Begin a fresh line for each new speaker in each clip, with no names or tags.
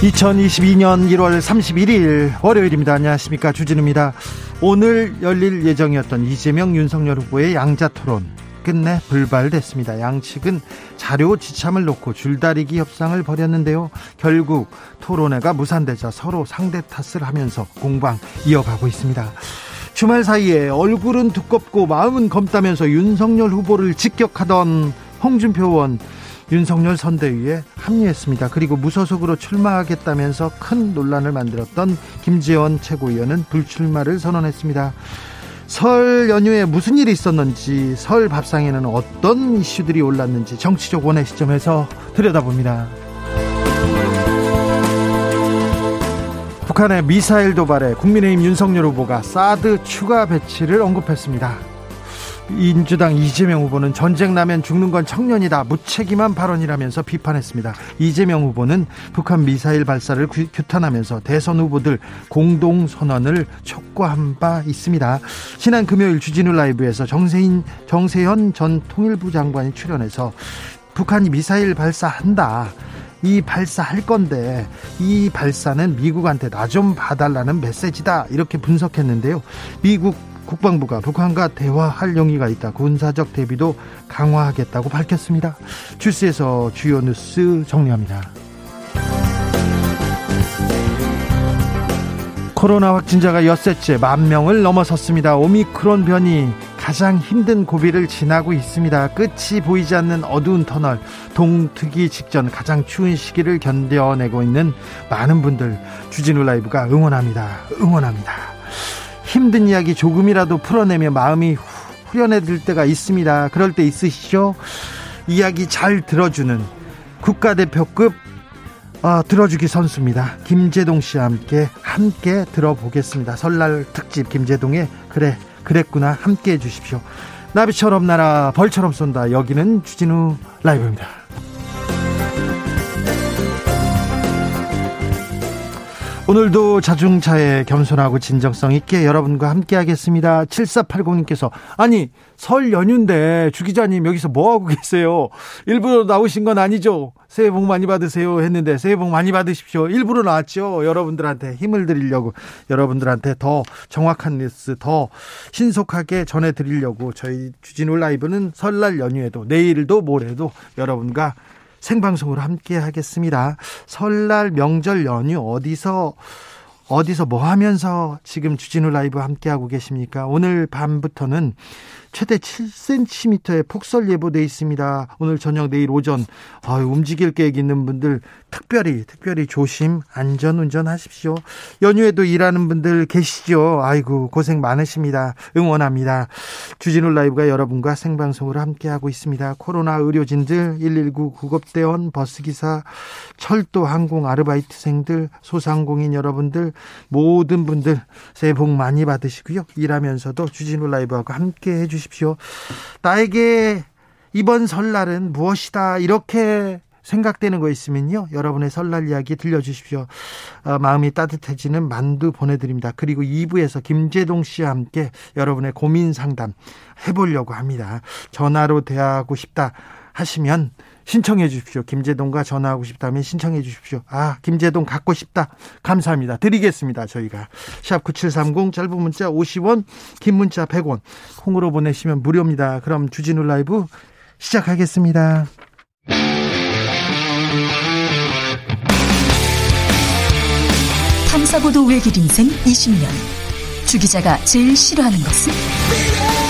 2022년 1월 31일 월요일입니다. 안녕하십니까. 주진우입니다. 오늘 열릴 예정이었던 이재명 윤석열 후보의 양자 토론 끝내 불발됐습니다. 양측은 자료 지참을 놓고 줄다리기 협상을 벌였는데요. 결국 토론회가 무산되자 서로 상대 탓을 하면서 공방 이어가고 있습니다. 주말 사이에 얼굴은 두껍고 마음은 검다면서 윤석열 후보를 직격하던 홍준표 의원 윤석열 선대위에 합류했습니다. 그리고 무소속으로 출마하겠다면서 큰 논란을 만들었던 김재원 최고위원은 불출마를 선언했습니다. 설 연휴에 무슨 일이 있었는지, 설 밥상에는 어떤 이슈들이 올랐는지 정치적 원의 시점에서 들여다봅니다. 북한의 미사일 도발에 국민의힘 윤석열 후보가 사드 추가 배치를 언급했습니다. 민주당 이재명 후보는 전쟁 나면 죽는 건 청년이다 무책임한 발언이라면서 비판했습니다. 이재명 후보는 북한 미사일 발사를 규탄하면서 대선 후보들 공동 선언을 촉구한 바 있습니다. 지난 금요일 주진우 라이브에서 정세인 정세현 전 통일부 장관이 출연해서 북한이 미사일 발사한다. 이 발사할 건데 이 발사는 미국한테 나 좀 봐달라는 메시지다 이렇게 분석했는데요. 미국 국방부가 북한과 대화할 용의가 있다. 군사적 대비도 강화하겠다고 밝혔습니다. 주스에서 주요 뉴스 정리합니다. 코로나 확진자가 엿새째 만 명을 넘어섰습니다. 오미크론 변이 가장 힘든 고비를 지나고 있습니다. 끝이 보이지 않는 어두운 터널, 동트기 직전 가장 추운 시기를 견뎌내고 있는 많은 분들 주진우 라이브가 응원합니다. 응원합니다. 힘든 이야기 조금이라도 풀어내며 마음이 후련해질 때가 있습니다. 그럴 때 있으시죠? 이야기 잘 들어주는 국가대표급 어, 들어주기 선수입니다. 김재동 씨와 함께 함께 들어보겠습니다. 설날 특집 김재동의 그래 그랬구나 함께 해주십시오. 나비처럼 날아 벌처럼 쏜다. 여기는 주진우 라이브입니다. 오늘도 자중차에 겸손하고 진정성 있게 여러분과 함께 하겠습니다. 7480님께서 아니 설 연휴인데 주 기자님 여기서 뭐하고 계세요? 일부러 나오신 건 아니죠? 새해 복 많이 받으세요 했는데 새해 복 많이 받으십시오. 일부러 나왔죠. 여러분들한테 힘을 드리려고 여러분들한테 더 정확한 뉴스 더 신속하게 전해드리려고 저희 주진우 라이브는 설날 연휴에도 내일도 모레도 여러분과 생방송으로 함께 하겠습니다. 설날 명절 연휴 어디서 어디서 뭐 하면서 지금 주진우 라이브 함께하고 계십니까? 오늘 밤부터는 최대 7cm의 폭설 예보돼 있습니다. 오늘 저녁 내일 오전 아, 움직일 계획 있는 분들 특별히 특별히 조심 안전 운전하십시오. 연휴에도 일하는 분들 계시죠. 아이고 고생 많으십니다. 응원합니다. 주진우 라이브가 여러분과 생방송으로 함께하고 있습니다. 코로나 의료진들 119 구급대원 버스기사 철도 항공 아르바이트생들 소상공인 여러분들 모든 분들 새해 복 많이 받으시고요. 일하면서도 주진우 라이브하고 함께 해주시기 주십시오. 나에게 이번 설날은 무엇이다 이렇게 생각되는 거 있으면요. 여러분의 설날 이야기 들려주십시오. 어, 마음이 따뜻해지는 만두 보내드립니다. 그리고 2부에서 김재동 씨와 함께 여러분의 고민 상담 해보려고 합니다. 전화로 대화하고 싶다 하시면 신청해 주십시오. 김재동과 전화하고 싶다면 신청해 주십시오. 아, 김재동 갖고 싶다. 감사합니다. 드리겠습니다. 저희가. 샵 9730 짧은 문자 50원, 긴 문자 100원. 콩으로 보내시면 무료입니다. 그럼 주진우 라이브 시작하겠습니다.
탐사보도 외길 인생 20년. 주 기자가 제일 싫어하는 것은?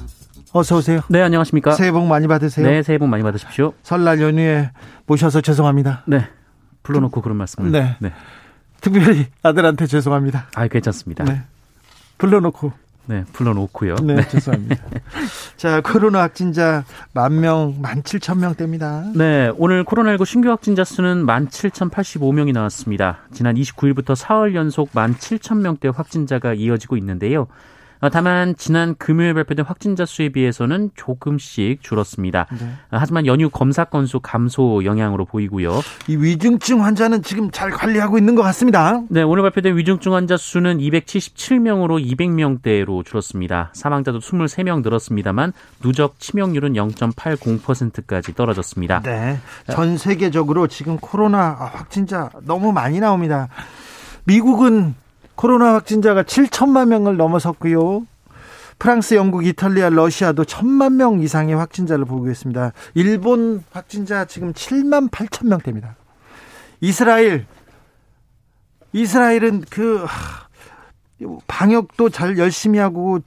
어서 오세요.
네, 안녕하십니까.
새해 복 많이 받으세요.
네, 새해 복 많이 받으십시오.
설날 연휴에 모셔서 죄송합니다.
네. 불러놓고 그런 말씀을.
네. 네. 특별히 아들한테 죄송합니다.
아, 괜찮습니다.
네. 불러놓고.
네, 불러놓고요.
네, 네. 죄송합니다. 자, 코로나 확진자 만 명, 만 칠천 명대입니다.
네, 오늘 코로나19 신규 확진자 수는 만 칠천 팔십오 명이 나왔습니다. 지난 29일부터 사흘 연속 만 칠천 명대 확진자가 이어지고 있는데요. 어, 다만 지난 금요일 발표된 확진자 수에 비해서는 조금씩 줄었습니다. 네. 어, 하지만 연휴 검사 건수 감소 영향으로 보이고요.
이 위중증 환자는 지금 잘 관리하고 있는 것 같습니다.
네, 오늘 발표된 위중증 환자 수는 277명으로 200명대로 줄었습니다. 사망자도 23명 늘었습니다만 누적 치명률은 0.80%까지 떨어졌습니다.
네. 전 세계적으로 지금 코로나 확진자 너무 많이 나옵니다. 미국은 코로나 확진자가 7천만 명을 넘어섰고요. 프랑스, 영국, 이탈리아, 러시아도 천만 명 이상의 확진자를 보고 있습니다. 일본 확진자 지금 7만 8천 명대입니다. 이스라엘, 이스라엘은 그 방역도 잘 열심히 하고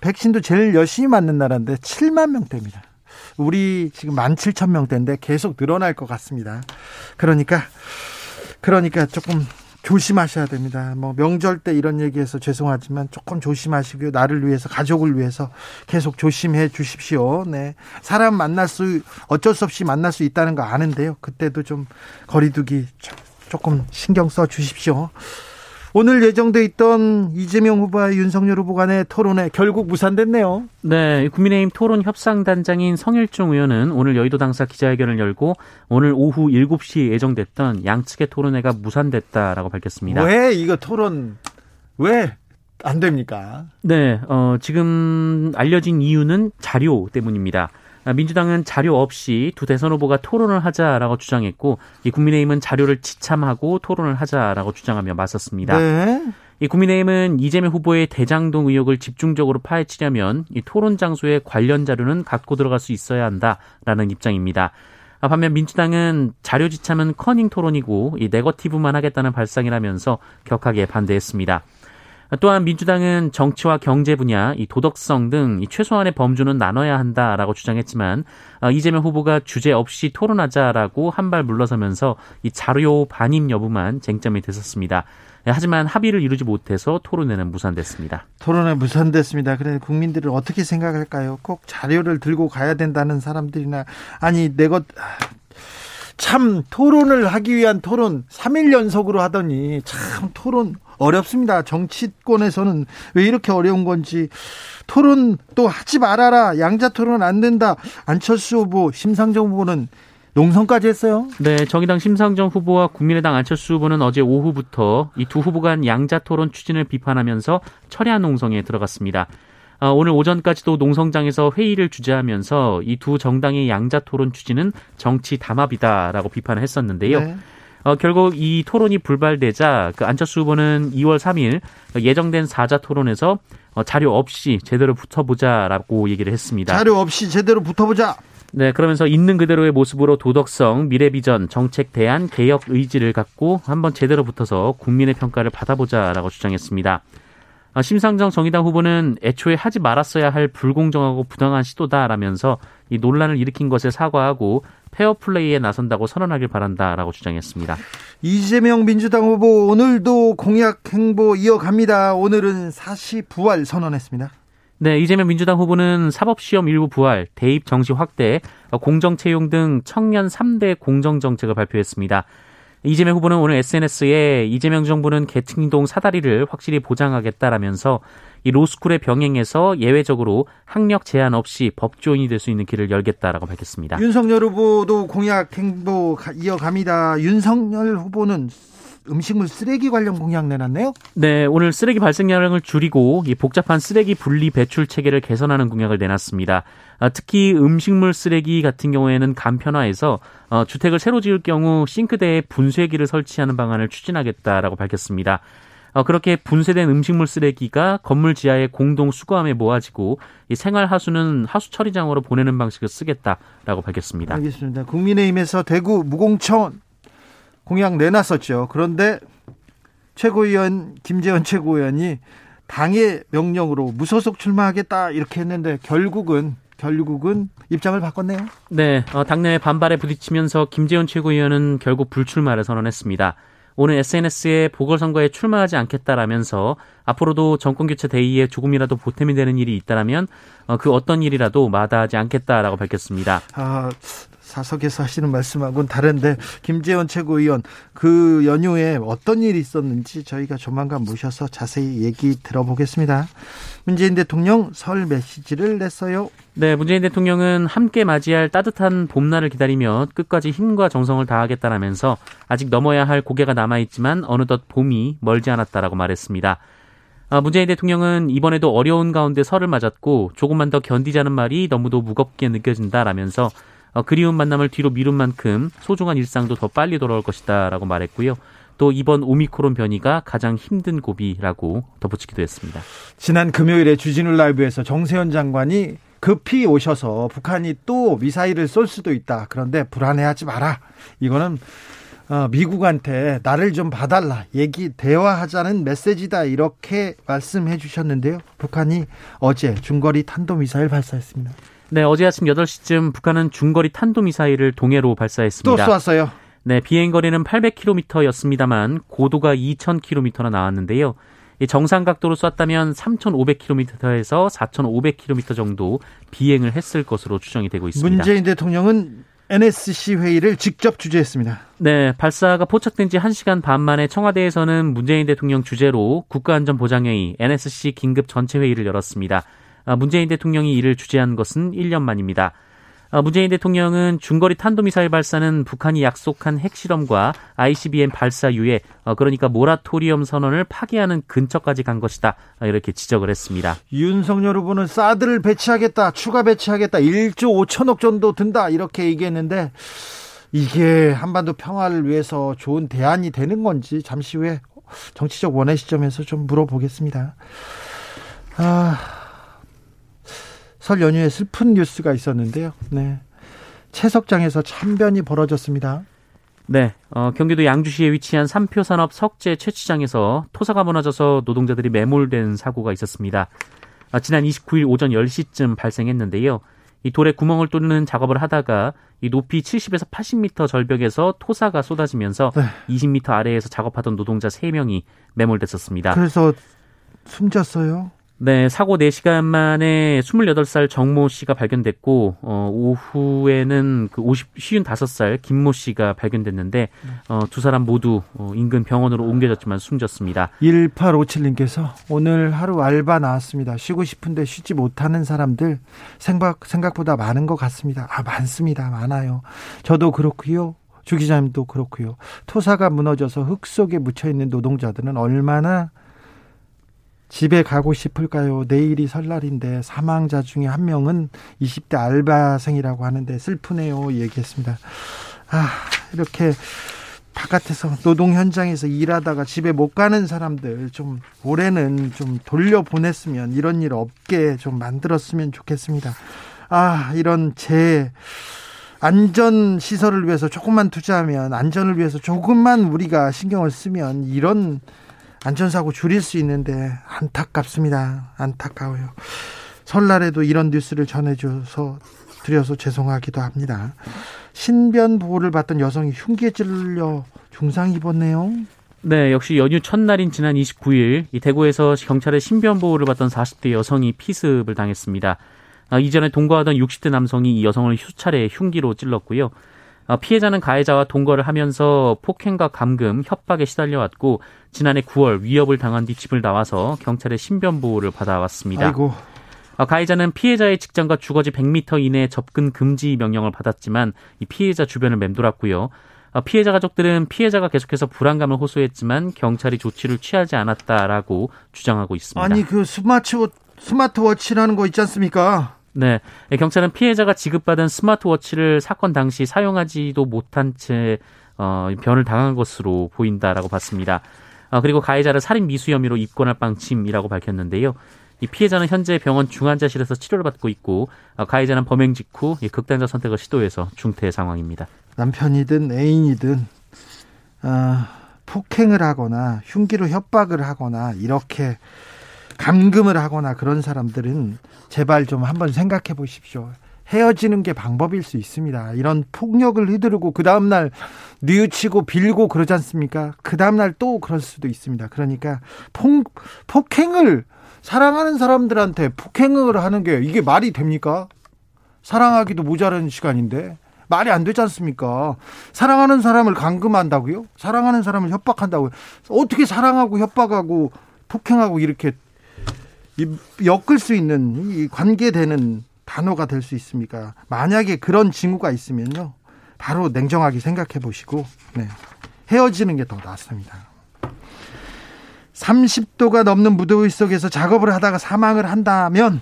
백신도 제일 열심히 맞는 나라인데 7만 명대입니다. 우리 지금 1만 7천 명대인데 계속 늘어날 것 같습니다. 그러니까 그러니까 조금 조심하셔야 됩니다. 뭐 명절 때 이런 얘기해서 죄송하지만 조금 조심하시고요. 나를 위해서 가족을 위해서 계속 조심해 주십시오. 네. 사람 만날 수 어쩔 수 없이 만날 수 있다는 거 아는데요. 그때도 좀 거리두기 조금 신경 써 주십시오. 오늘 예정돼 있던 이재명 후보와 윤석열 후보 간의 토론회 결국 무산됐네요.
네, 국민의힘 토론 협상 단장인 성일종 의원은 오늘 여의도 당사 기자회견을 열고 오늘 오후 7시 예정됐던 양측의 토론회가 무산됐다라고 밝혔습니다.
왜 이거 토론 왜 안 됩니까?
네, 어, 지금 알려진 이유는 자료 때문입니다. 아, 민주당은 자료 없이 두 대선 후보가 토론을 하자라고 주장했고 이 국민의힘은 자료를 지참하고 토론을 하자라고 주장하며 맞섰습니다. 네. 이 국민의힘은 이재명 후보의 대장동 의혹을 집중적으로 파헤치려면 이 토론 장소에 관련 자료는 갖고 들어갈 수 있어야 한다라는 입장입니다. 아, 반면 민주당은 자료 지참은 커닝 토론이고 이 네거티브만 하겠다는 발상이라면서 격하게 반대했습니다. 또한 민주당은 정치와 경제 분야, 이 도덕성 등 이 최소한의 범주는 나눠야 한다라고 주장했지만 어, 이재명 후보가 주제 없이 토론하자라고 한 발 물러서면서 이 자료 반입 여부만 쟁점이 됐었습니다. 예, 하지만 합의를 이루지 못해서 토론회는 무산됐습니다.
토론회 무산됐습니다. 그래 국민들은 어떻게 생각할까요? 꼭 자료를 들고 가야 된다는 사람들이나 아니 내가 참 토론을 하기 위한 토론 3일 연속으로 하더니 참 토론 어렵습니다. 정치권에서는 왜 이렇게 어려운 건지 토론 또 하지 말아라. 양자 토론 안 된다. 안철수 후보, 심상정 후보는 농성까지 했어요.
네, 정의당 심상정 후보와 국민의당 안철수 후보는 어제 오후부터 이 두 후보 간 양자 토론 추진을 비판하면서 철야 농성에 들어갔습니다. 아, 오늘 오전까지도 농성장에서 회의를 주재하면서 이 두 정당의 양자 토론 추진은 정치 담합이다라고 비판을 했었는데요. 네. 어, 결국 이 토론이 불발되자 그 안철수 후보는 2월 3일 예정된 사자 토론에서 어, 자료 없이 제대로 붙어보자라고 얘기를 했습니다.
자료 없이 제대로 붙어보자.
네, 그러면서 있는 그대로의 모습으로 도덕성, 미래 비전, 정책 대안, 개혁 의지를 갖고 한번 제대로 붙어서 국민의 평가를 받아보자라고 주장했습니다. 아, 심상정 정의당 후보는 애초에 하지 말았어야 할 불공정하고 부당한 시도다라면서 이 논란을 일으킨 것에 사과하고 페어플레이에 나선다고 선언하길 바란다라고 주장했습니다.
이재명 민주당 후보 오늘도 공약 행보 이어갑니다. 오늘은 사시 부활 선언했습니다.
네, 이재명 민주당 후보는 사법시험 일부 부활, 대입 정시 확대, 공정 채용 등 청년 3대 공정 정책을 발표했습니다. 이재명 후보는 오늘 SNS에 이재명 정부는 계층동 사다리를 확실히 보장하겠다라면서 이 로스쿨의 병행에서 예외적으로 학력 제한 없이 법조인이 될 수 있는 길을 열겠다라고 밝혔습니다.
윤석열 후보도 공약 행보 이어갑니다. 윤석열 후보는 음식물 쓰레기 관련 공약 내놨네요.
네, 오늘 쓰레기 발생량을 줄이고 이 복잡한 쓰레기 분리 배출 체계를 개선하는 공약을 내놨습니다. 아, 특히 음식물 쓰레기 같은 경우에는 간편화해서 어, 주택을 새로 지을 경우 싱크대에 분쇄기를 설치하는 방안을 추진하겠다라고 밝혔습니다. 어, 그렇게 분쇄된 음식물 쓰레기가 건물 지하의 공동 수거함에 모아지고 이 생활 하수는 하수 처리장으로 보내는 방식을 쓰겠다라고 밝혔습니다.
알겠습니다. 국민의힘에서 대구 무공천 공약 내놨었죠. 그런데 최고위원 김재원 최고위원이 당의 명령으로 무소속 출마하겠다 이렇게 했는데 결국은 결국은 입장을 바꿨네요.
네, 어, 당내 반발에 부딪히면서 김재원 최고위원은 결국 불출마를 선언했습니다. 오늘 SNS에 보궐선거에 출마하지 않겠다라면서 앞으로도 정권교체 대의에 조금이라도 보탬이 되는 일이 있다라면 어, 그 어떤 일이라도 마다하지 않겠다라고 밝혔습니다.
아, 사석에서 하시는 말씀하고는 다른데 김재원 최고위원 그 연휴에 어떤 일이 있었는지 저희가 조만간 모셔서 자세히 얘기 들어보겠습니다. 문재인 대통령 설 메시지를 냈어요.
네, 문재인 대통령은 함께 맞이할 따뜻한 봄날을 기다리며 끝까지 힘과 정성을 다하겠다라면서 아직 넘어야 할 고개가 남아 있지만 어느덧 봄이 멀지 않았다라고 말했습니다. 아, 문재인 대통령은 이번에도 어려운 가운데 설을 맞았고 조금만 더 견디자는 말이 너무도 무겁게 느껴진다라면서 어, 그리운 만남을 뒤로 미룬 만큼 소중한 일상도 더 빨리 돌아올 것이다라고 말했고요. 또 이번 오미크론 변이가 가장 힘든 고비라고 덧붙이기도 했습니다.
지난 금요일에 주진우 라이브에서 정세현 장관이 급히 오셔서 북한이 또 미사일을 쏠 수도 있다. 그런데 불안해하지 마라. 이거는 어, 미국한테 나를 좀 봐달라. 얘기 대화하자는 메시지다. 이렇게 말씀해 주셨는데요. 북한이 어제 중거리 탄도미사일 발사했습니다.
네, 어제 아침 8시쯤 북한은 중거리 탄도미사일을 동해로 발사했습니다.
또 쏘았어요.
네, 비행거리는 800km였습니다만 고도가 2000km나 나왔는데요. 정상 각도로 쐈다면 3,500km에서 4,500km 정도 비행을 했을 것으로 추정이 되고 있습니다.
문재인 대통령은 NSC 회의를 직접 주재했습니다.
네, 발사가 포착된 지 1시간 반 만에 청와대에서는 문재인 대통령 주재로 국가안전보장회의 NSC 긴급 전체 회의를 열었습니다. 아, 문재인 대통령이 이를 주재한 것은 1년 만입니다. 아, 문재인 대통령은 중거리 탄도미사일 발사는 북한이 약속한 핵실험과 ICBM 발사 이후에 어, 그러니까 모라토리엄 선언을 파기하는 근처까지 간 것이다 아, 이렇게 지적을 했습니다.
윤석열 후보는 사드를 배치하겠다 추가 배치하겠다 1조 5천억 정도 든다 이렇게 얘기했는데 이게 한반도 평화를 위해서 좋은 대안이 되는 건지 잠시 후에 정치적 원의 시점에서 좀 물어보겠습니다. 아... 설 연휴에 슬픈 뉴스가 있었는데요. 네. 채석장에서 참변이 벌어졌습니다.
네, 어, 경기도 양주시에 위치한 삼표산업 석재 채취장에서 토사가 무너져서 노동자들이 매몰된 사고가 있었습니다. 아, 지난 29일 오전 10시쯤 발생했는데요. 이 돌에 구멍을 뚫는 작업을 하다가 이 높이 70에서 80m 절벽에서 토사가 쏟아지면서 네. 20m 아래에서 작업하던 노동자 3명이 매몰됐었습니다.
그래서 숨졌어요?
네, 사고 4시간 만에 28살 정모 씨가 발견됐고, 어, 오후에는 그 50, 55살 김모 씨가 발견됐는데, 어, 두 사람 모두 어, 인근 병원으로 옮겨졌지만 숨졌습니다.
1857님께서 오늘 하루 알바 나왔습니다. 쉬고 싶은데 쉬지 못하는 사람들 생각, 생각보다 많은 것 같습니다. 아, 많습니다. 많아요. 저도 그렇고요. 주 기자님도 그렇고요. 토사가 무너져서 흙 속에 묻혀 있는 노동자들은 얼마나 집에 가고 싶을까요? 내일이 설날인데 사망자 중에 한 명은 20대 알바생이라고 하는데 슬프네요. 얘기했습니다. 아, 이렇게 바깥에서 노동 현장에서 일하다가 집에 못 가는 사람들 좀 올해는 좀 돌려보냈으면 이런 일 없게 좀 만들었으면 좋겠습니다. 아, 이런 제 안전 시설을 위해서 조금만 투자하면 안전을 위해서 조금만 우리가 신경을 쓰면 이런 안전사고 줄일 수 있는데 안타깝습니다. 안타까워요. 설날에도 이런 뉴스를 전해줘서 드려서 죄송하기도 합니다. 신변 보호를 받던 여성이 흉기에 찔려 중상 입었네요.
네, 역시 연휴 첫날인 지난 29일 이 대구에서 경찰의 신변 보호를 받던 40대 여성이 피습을 당했습니다. 아, 이전에 동거하던 60대 남성이 이 여성을 수차례 흉기로 찔렀고요. 어, 피해자는 가해자와 동거를 하면서 폭행과 감금, 협박에 시달려왔고 지난해 9월 위협을 당한 뒤 집을 나와서 경찰의 신변 보호를 받아왔습니다. 아이고. 어, 가해자는 피해자의 직장과 주거지 100m 이내 접근 금지 명령을 받았지만 이 피해자 주변을 맴돌았고요. 어, 피해자 가족들은 피해자가 계속해서 불안감을 호소했지만 경찰이 조치를 취하지 않았다라고 주장하고 있습니다.
아니 그 스마트 스마트워치라는 거 있지 않습니까?
네. 경찰은 피해자가 지급받은 스마트워치를 사건 당시 사용하지도 못한 채 어, 변을 당한 것으로 보인다라고 봤습니다. 어, 그리고 가해자를 살인 미수 혐의로 입건할 방침이라고 밝혔는데요. 이 피해자는 현재 병원 중환자실에서 치료를 받고 있고 어, 가해자는 범행 직후 극단적 선택을 시도해서 중퇴 상황입니다.
남편이든 애인이든 어, 폭행을 하거나 흉기로 협박을 하거나 이렇게 감금을 하거나 그런 사람들은 제발 좀 한번 생각해 보십시오. 헤어지는 게 방법일 수 있습니다. 이런 폭력을 휘두르고 그 다음날 뉘우치고 빌고 그러지 않습니까? 그 다음날 또 그럴 수도 있습니다. 그러니까 폭, 폭행을 사랑하는 사람들한테 폭행을 하는 게 이게 말이 됩니까? 사랑하기도 모자란 시간인데 말이 안 되지 않습니까? 사랑하는 사람을 감금한다고요? 사랑하는 사람을 협박한다고요? 어떻게 사랑하고 협박하고 폭행하고 이렇게 엮을 수 있는 이 관계되는 단어가 될 수 있습니까? 만약에 그런 징후가 있으면요. 바로 냉정하게 생각해 보시고 네. 헤어지는 게 더 낫습니다. 30도가 넘는 무더위 속에서 작업을 하다가 사망을 한다면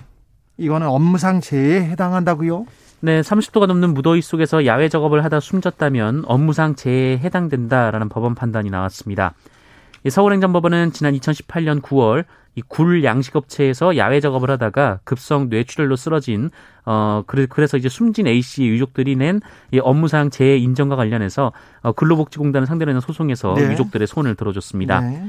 이거는 업무상 재해에 해당한다고요?
네, 30도가 넘는 무더위 속에서 야외 작업을 하다 숨졌다면 업무상 재해에 해당된다라는 법원 판단이 나왔습니다. 서울행정법원은 지난 2018년 9월 이 굴 양식업체에서 야외 작업을 하다가 급성 뇌출혈로 쓰러진 어 그래, 그래서 이제 숨진 A 씨의 유족들이 낸 이 업무상 재해 인정과 관련해서 어, 근로복지공단을 상대로 하는 소송에서 네. 유족들의 손을 들어줬습니다. 네.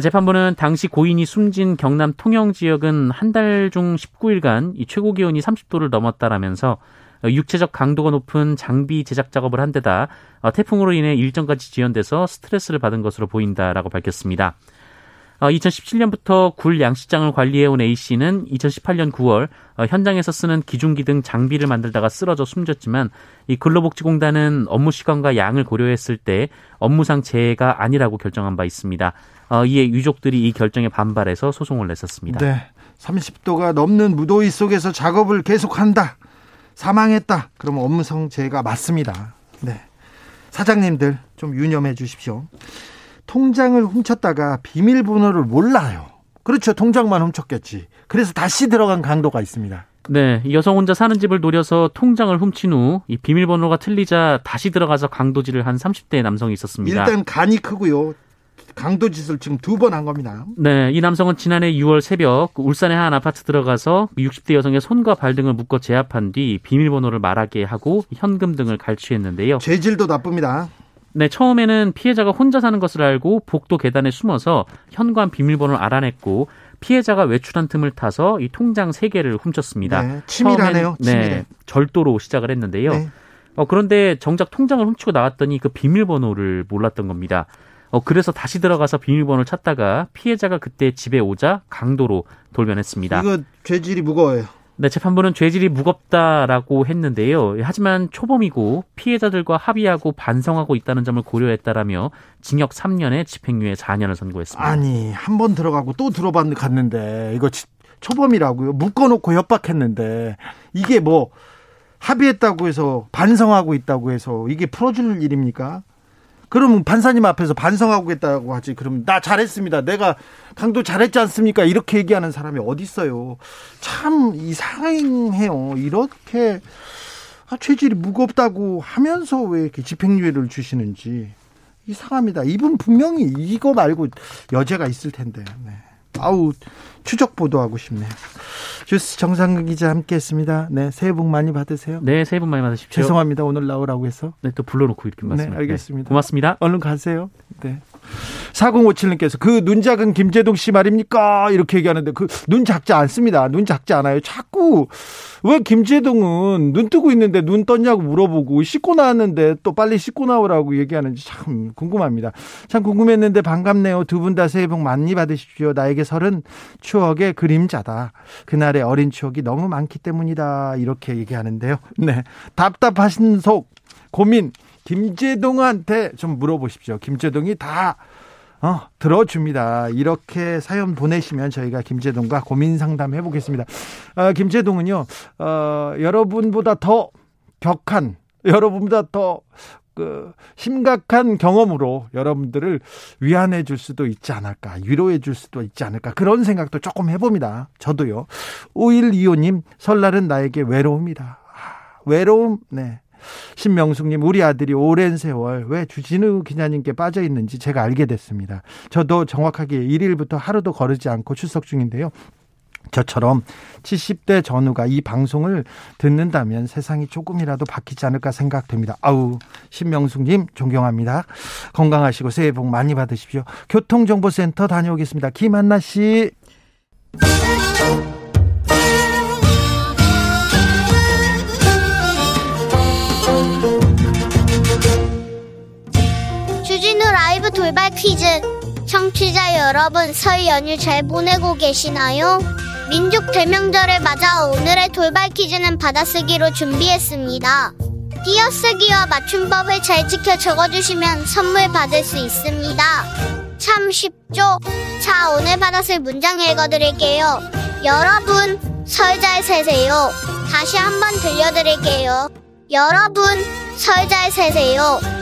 재판부는 당시 고인이 숨진 경남 통영 지역은 한 달 중 19일간 이 최고 기온이 30도를 넘었다라면서 육체적 강도가 높은 장비 제작 작업을 한 데다 어, 태풍으로 인해 일정까지 지연돼서 스트레스를 받은 것으로 보인다라고 밝혔습니다. 2017년부터 어, 굴 양식장을 관리해온 A 씨는 2018년 9월 어, 현장에서 쓰는 기중기 등 장비를 만들다가 쓰러져 숨졌지만 이 근로복지공단은 업무 시간과 양을 고려했을 때 업무상 재해가 아니라고 결정한 바 있습니다. 어, 이에 유족들이 이 결정에 반발해서 소송을 냈었습니다.
네. 30도가 넘는 무더위 속에서 작업을 계속한다. 사망했다. 그러면 업무상 재해가 맞습니다. 네. 사장님들 좀 유념해 주십시오. 통장을 훔쳤다가 비밀번호를 몰라요. 그렇죠. 통장만 훔쳤겠지. 그래서 다시 들어간 강도가 있습니다.
네, 여성 혼자 사는 집을 노려서 통장을 훔친 후 이 비밀번호가 틀리자 다시 들어가서 강도질을 한 30대 남성이 있었습니다.
일단 간이 크고요. 강도 짓을 지금 두 번 한 겁니다.
네, 이 남성은 지난해 6월 새벽 울산의 한 아파트 들어가서 60대 여성의 손과 발 등을 묶어 제압한 뒤 비밀번호를 말하게 하고 현금 등을 갈취했는데요.
죄질도 나쁩니다.
네, 처음에는 피해자가 혼자 사는 것을 알고 복도 계단에 숨어서 현관 비밀번호를 알아냈고 피해자가 외출한 틈을 타서 이 통장 3개를 훔쳤습니다. 네,
치밀하네요. 치밀해. 네,
절도로 시작을 했는데요. 네. 어, 그런데 정작 통장을 훔치고 나왔더니 그 비밀번호를 몰랐던 겁니다. 어, 그래서 다시 들어가서 비밀번호를 찾다가 피해자가 그때 집에 오자 강도로 돌변했습니다.
이거 죄질이 무거워요.
네, 재판부는 죄질이 무겁다라고 했는데요. 하지만 초범이고 피해자들과 합의하고 반성하고 있다는 점을 고려했다라며 징역 3년에 집행유예 4년을 선고했습니다.
아니, 한 번 들어가고 또 들어봤는데 이거 초범이라고요. 묶어놓고 협박했는데 이게 뭐 합의했다고 해서 반성하고 있다고 해서 이게 풀어줄 일입니까? 그럼 판사님 앞에서 반성하겠다고 하지. 그럼 나 잘했습니다. 내가 강도 잘했지 않습니까? 이렇게 얘기하는 사람이 어디 있어요? 참 이상해요. 이렇게 아, 체질이 무겁다고 하면서 왜 이렇게 집행유예를 주시는지 이상합니다. 이분 분명히 이거 말고 여죄가 있을 텐데. 네. 아우 추적 보도하고 싶네요. 주스 정상근 기자 함께했습니다. 네, 새해 복 많이 받으세요.
네, 새해 복 많이 받으십시오.
죄송합니다. 오늘 나오라고 해서.
네, 또 불러놓고 이렇게 말씀을.
네, 알겠습니다.
네, 고맙습니다.
얼른 가세요. 네. 4057님께서 그 눈 작은 김재동 씨 말입니까? 이렇게 얘기하는데 그 눈 작지 않습니다. 눈 작지 않아요. 자꾸 왜 김재동은 눈 뜨고 있는데 눈 떴냐고 물어보고 씻고 나왔는데 또 빨리 씻고 나오라고 얘기하는지 참 궁금합니다. 참 궁금했는데 반갑네요. 두 분 다 새해 복 많이 받으십시오. 나에게 설은 추억의 그림자다. 그날의 어린 추억이 너무 많기 때문이다. 이렇게 얘기하는데요. 네. 답답하신 속 고민 김재동한테 좀 물어보십시오. 김재동이 다 어, 들어줍니다. 이렇게 사연 보내시면 저희가 김재동과 고민 상담 해보겠습니다. 어, 김재동은요, 어, 여러분보다 더 격한, 여러분보다 더 그, 심각한 경험으로 여러분들을 위안해 줄 수도 있지 않을까, 위로해 줄 수도 있지 않을까, 그런 생각도 조금 해봅니다. 저도요. 5125님, 설날은 나에게 외로움이다. 아, 외로움, 네. 신명숙님, 우리 아들이 오랜 세월 왜 주진우 기자님께 빠져 있는지 제가 알게 됐습니다. 저도 정확하게 1일부터 하루도 거르지 않고 출석 중인데요. 저처럼 70대 전후가 이 방송을 듣는다면 세상이 조금이라도 바뀌지 않을까 생각됩니다. 아우, 신명숙님 존경합니다. 건강하시고 새해 복 많이 받으십시오. 교통정보센터 다녀오겠습니다. 김한나 씨.
라이브 돌발 퀴즈. 청취자 여러분 설 연휴 잘 보내고 계시나요? 민족 대명절을 맞아 오늘의 돌발 퀴즈는 받아쓰기로 준비했습니다. 띄어쓰기와 맞춤법을 잘 지켜 적어주시면 선물 받을 수 있습니다. 참 쉽죠? 자, 오늘 받았을 문장 읽어드릴게요. 여러분, 설 잘 세세요. 다시 한번 들려드릴게요. 여러분, 설 잘 세세요.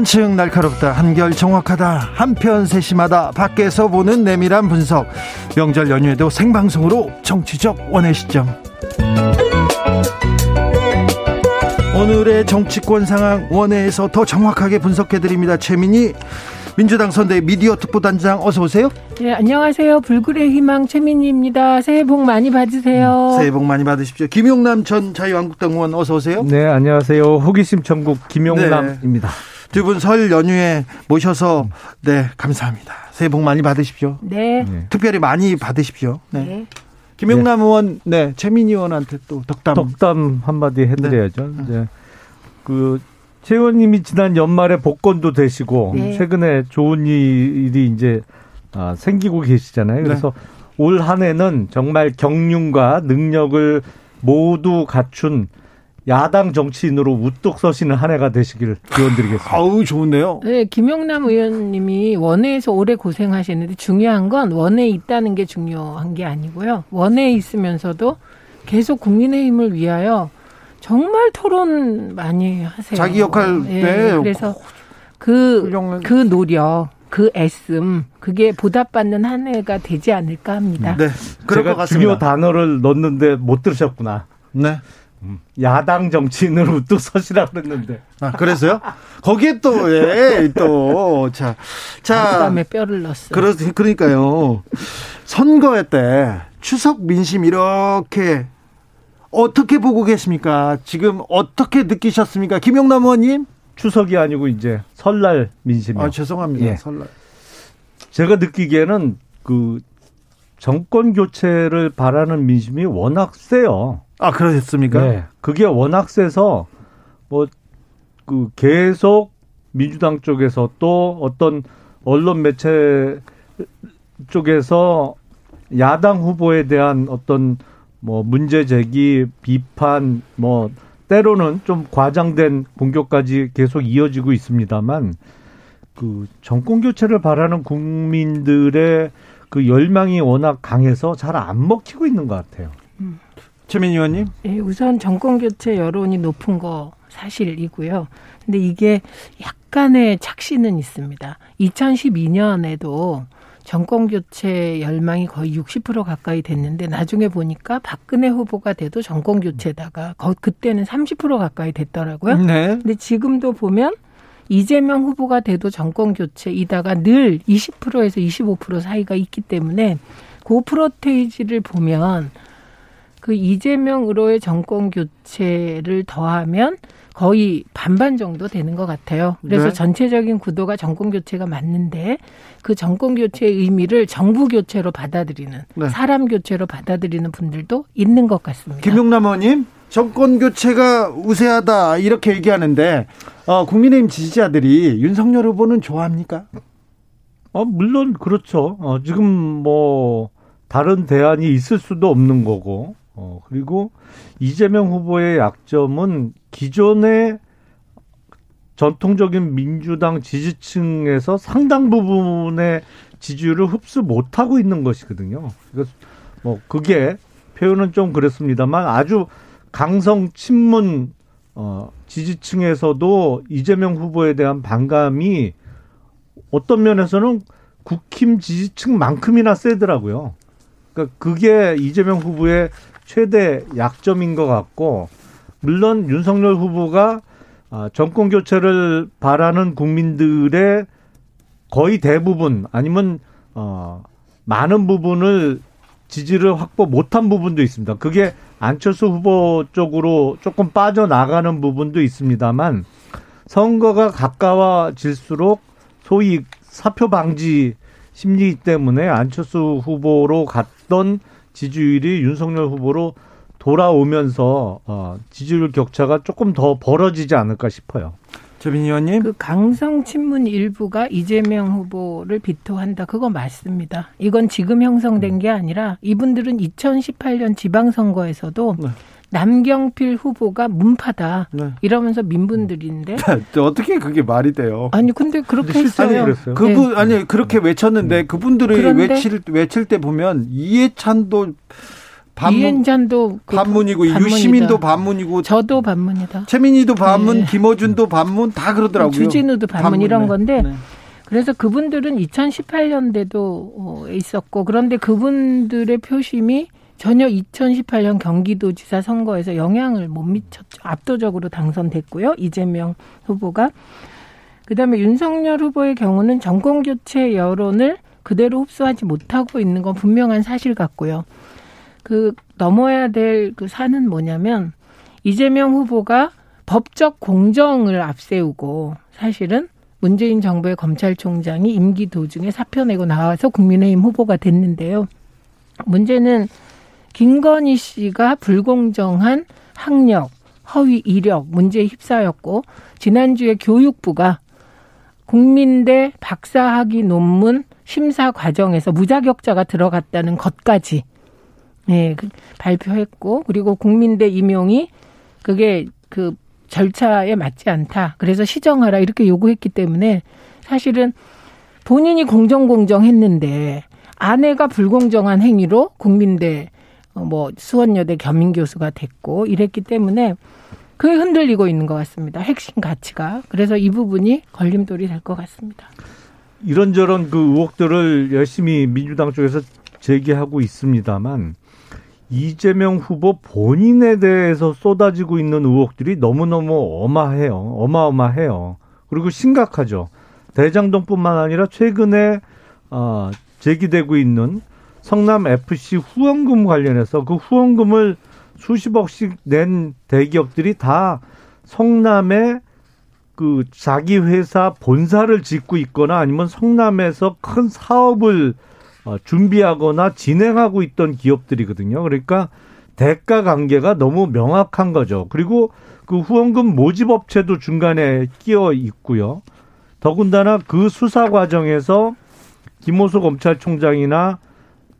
한층 날카롭다 한결 정확하다 한편 세심하다 밖에서 보는 내밀한 분석 명절 연휴에도 생방송으로 정치적 원의 시점 오늘의 정치권 상황 원회에서 더 정확하게 분석해드립니다 최민희 민주당 선대 미디어 특보단장 어서 오세요.
네, 안녕하세요. 불굴의 희망 최민희입니다. 새해 복 많이 받으세요.
음, 새해 복 많이 받으십시오. 김용남 전 자유한국당 의원 어서 오세요.
네, 안녕하세요. 호기심 천국 김용남입니다.
네. 두 분 설 연휴에 모셔서 네 감사합니다. 새해 복 많이 받으십시오.
네.
네. 특별히 많이 받으십시오. 네.
네.
김용남 네. 의원, 네 최민희 의원한테 또 덕담
덕담 한마디 해드려야죠. 네. 이제 그 최 의원님이 지난 연말에 복권도 되시고 네. 최근에 좋은 일이 이제 아, 생기고 계시잖아요. 그래서 올 한해는 정말 경륜과 능력을 모두 갖춘 야당 정치인으로 우뚝 서시는 한 해가 되시길 기원드리겠습니다.
아우 좋은데요.
네, 김용남 의원님이 원외에서 오래 고생하시는데 중요한 건 원외에 있다는 게 중요한 게 아니고요. 원외에 있으면서도 계속 국민의힘을 위하여 정말 토론 많이 하세요.
자기 역할 네. 네.
그래서 그그 그 노력 그 애씀 그게 보답받는 한 해가 되지 않을까 합니다.
네, 제가 중요 단어를 넣는데 못 들으셨구나.
네.
야당 정치인으로 우뚝 서시라 그랬는데.
아, 그래서요? 거기에 또, 예, 또, 자. 자.
그다음에 뼈를 넣었어요.
그러, 그러니까요. 선거회 때 추석 민심 이렇게 어떻게 보고 계십니까? 지금 어떻게 느끼셨습니까? 김용남 의원님?
추석이 아니고 이제 설날 민심이요.
아, 죄송합니다. 예. 설날.
제가 느끼기에는 그 정권 교체를 바라는 민심이 워낙 세요.
아, 그러셨습니까? 네.
그게 워낙 세서 뭐 그 계속 민주당 쪽에서 또 어떤 언론 매체 쪽에서 야당 후보에 대한 어떤 뭐 문제 제기, 비판, 뭐 때로는 좀 과장된 공격까지 계속 이어지고 있습니다만 그 정권 교체를 바라는 국민들의 그 열망이 워낙 강해서 잘 안 먹히고 있는 것 같아요. 음.
최민희 의원님?
예, 우선 정권 교체 여론이 높은 거 사실이고요. 근데 이게 약간의 착시는 있습니다. 2012년에도 정권 교체 열망이 거의 60% 가까이 됐는데 나중에 보니까 박근혜 후보가 돼도 정권 교체다가 그때는 30% 가까이 됐더라고요.
네.
근데 지금도 보면 이재명 후보가 돼도 정권 교체이다가 늘 20%에서 25% 사이가 있기 때문에 그 프로테이지를 보면 그 이재명으로의 정권 교체를 더하면 거의 반반 정도 되는 것 같아요. 그래서 네. 전체적인 구도가 정권 교체가 맞는데 그 정권 교체의 의미를 정부 교체로 받아들이는 네. 사람 교체로 받아들이는 분들도 있는 것 같습니다.
김용남 의원님, 정권 교체가 우세하다 이렇게 얘기하는데 어, 국민의힘 지지자들이 윤석열 후보는 좋아합니까?
어, 물론 그렇죠. 어, 지금 뭐 다른 대안이 있을 수도 없는 거고 어, 그리고 이재명 후보의 약점은 기존의 전통적인 민주당 지지층에서 상당 부분의 지지율을 흡수 못하고 있는 것이거든요. 뭐 그게 표현은 좀 그렇습니다만 아주 강성 친문 어, 지지층에서도 이재명 후보에 대한 반감이 어떤 면에서는 국힘 지지층만큼이나 세더라고요. 그러니까 그게 이재명 후보의 최대 약점인 것 같고 물론 윤석열 후보가 아, 정권 교체를 바라는 국민들의 거의 대부분 아니면 어 많은 부분을 지지를 확보 못한 부분도 있습니다. 그게 안철수 후보 쪽으로 조금 빠져나가는 부분도 있습니다만 선거가 가까워질수록 소위 사표 방지 심리 때문에 안철수 후보로 갔던 지지율이 윤석열 후보로 돌아오면서 어, 지지율 격차가 조금 더 벌어지지 않을까 싶어요.
최빈 의원님.
그 강성 친문 일부가 이재명 후보를 비토한다. 그거 맞습니다. 이건 지금 형성된 게 아니라 이분들은 2018년 지방선거에서도 네. 남경필 후보가 문파다 네. 이러면서 민분들인데
어떻게 그게 말이 돼요?
아니 근데 그렇게 근데 했어요.
그랬어요. 그분 네. 아니 그렇게 외쳤는데 그분들이 외칠 외칠 때 보면 이해찬도
반문, 이엔잔도
그 반문이고 반문이다. 유시민도 반문이고
저도 반문이다.
최민희도 반문, 네. 김어준도 반문 다 그러더라고요.
주진우도 반문, 반문 이런 네. 건데 네. 그래서 그분들은 2018년대도 어, 있었고 그런데 그분들의 표심이 전혀 2018년 경기도지사 선거에서 영향을 못 미쳤죠. 압도적으로 당선됐고요. 이재명 후보가 그다음에 윤석열 후보의 경우는 정권 교체 여론을 그대로 흡수하지 못하고 있는 건 분명한 사실 같고요. 그 넘어야 될 그 산은 뭐냐면 이재명 후보가 법적 공정을 앞세우고 사실은 문재인 정부의 검찰총장이 임기 도중에 사표 내고 나와서 국민의힘 후보가 됐는데요. 문제는 김건희 씨가 불공정한 학력, 허위 이력 문제에 휩싸였고 지난주에 교육부가 국민대 박사학위 논문 심사 과정에서 무자격자가 들어갔다는 것까지 네, 그 발표했고 그리고 국민대 임용이 그게 그 절차에 맞지 않다. 그래서 시정하라 이렇게 요구했기 때문에 사실은 본인이 공정공정했는데 아내가 불공정한 행위로 국민대 어, 뭐 수원여대 겸임 교수가 됐고 이랬기 때문에 그게 흔들리고 있는 것 같습니다. 핵심 가치가. 그래서 이 부분이 걸림돌이 될 것 같습니다.
이런저런 그 의혹들을 열심히 민주당 쪽에서 제기하고 있습니다만 이재명 후보 본인에 대해서 쏟아지고 있는 의혹들이 너무너무 어마해요. 어마어마해요. 그리고 심각하죠. 대장동뿐만 아니라 최근에 어, 제기되고 있는 성남 FC 후원금 관련해서 그 후원금을 수십억씩 낸 대기업들이 다 성남에 그 자기 회사 본사를 짓고 있거나 아니면 성남에서 큰 사업을 어, 준비하거나 진행하고 있던 기업들이거든요. 그러니까 대가 관계가 너무 명확한 거죠. 그리고 그 후원금 모집 업체도 중간에 끼어 있고요. 더군다나 그 수사 과정에서 김호수 검찰총장이나